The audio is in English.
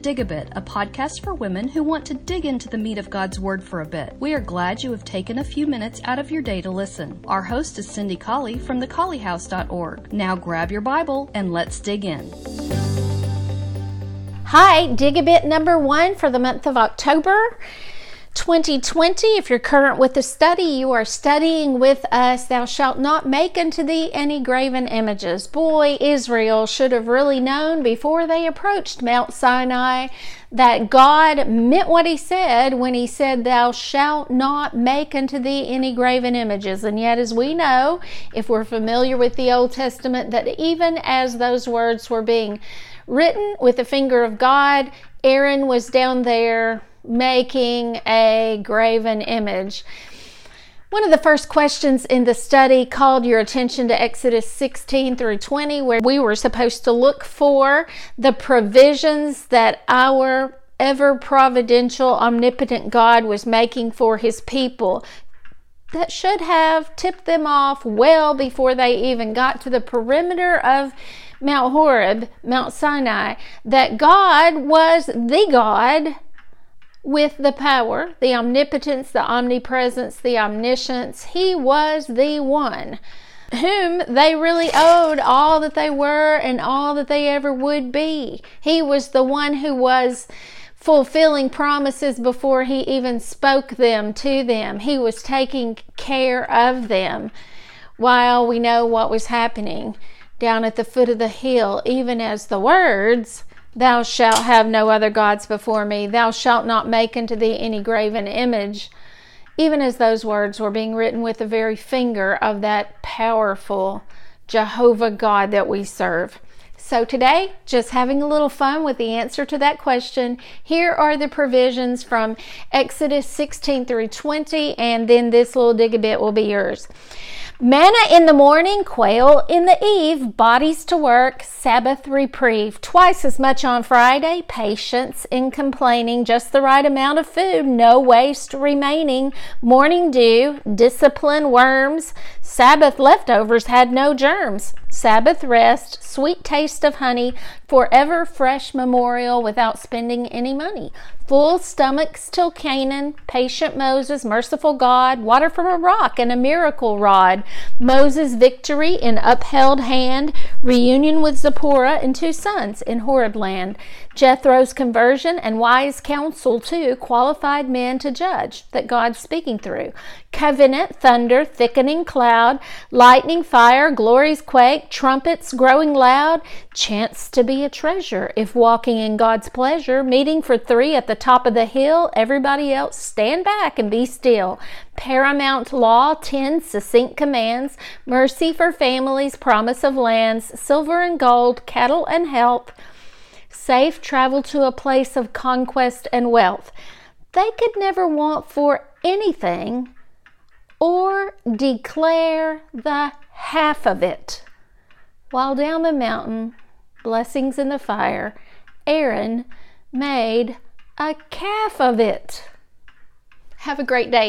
Dig a Bit, a podcast for women who want to dig into the meat of God's Word for a bit. We are glad you have taken a few minutes out of your day to listen. Our host is Cindy Colley from thecolleyhouse.org. Now grab your Bible and let's dig in. Hi, Dig a Bit number one for the month of October. 2020. If you're current with the study, you are studying with us, Thou shalt not make unto thee any graven images. Boy, Israel should have really known before they approached Mount Sinai that God meant what he said when he said, Thou shalt not make unto thee any graven images. And yet, as we know, if we're familiar with the Old Testament, that even as those words were being written with the finger of God, Aaron was down there making a graven image. One of the first questions in the study called your attention to Exodus 16 through 20, where we were supposed to look for the provisions that our ever providential, omnipotent God was making for his people that should have tipped them off well before they even got to the perimeter of Mount Horeb, Mount Sinai, that God was the God with the power, the omnipotence, the omnipresence, the omniscience. He was the one whom they really owed all that they were and all that they ever would be. He was the one who was fulfilling promises before he even spoke them to them. He was taking care of them while we know what was happening down at the foot of the hill, even as the words Thou shalt have no other gods before me. Thou shalt not make unto thee any graven image. Even as those words were being written with the very finger of that powerful Jehovah God that we serve. So, today, just having a little fun with the answer to that question, here are the provisions from Exodus 16 through 20, and then this little dig a bit will be yours. Manna in the morning, quail in the eve, bodies to work, Sabbath reprieve. Twice as much on Friday, patience in complaining, just the right amount of food, no waste remaining. Morning dew, discipline, worms, Sabbath leftovers had no germs. Sabbath rest, sweet taste of honey, forever fresh memorial without spending any money. Full stomachs till Canaan, patient Moses, merciful God, water from a rock and a miracle rod. Moses' victory in upheld hand, reunion with Zipporah and two sons in Horeb land. Jethro's conversion and wise counsel, too, qualified men to judge that God's speaking through. Covenant, thunder, thickening cloud, lightning, fire, glories quake, trumpets growing loud, chance to be a treasure if walking in God's pleasure, meeting for three at the top of the hill, everybody else stand back and be still. Paramount law, ten succinct commands, mercy for families, promise of lands, silver and gold, cattle and health, safe travel to a place of conquest and wealth. They could never want for anything or declare the half of it. While down the mountain, blessings in the fire, Aaron made a calf of it. Have a great day.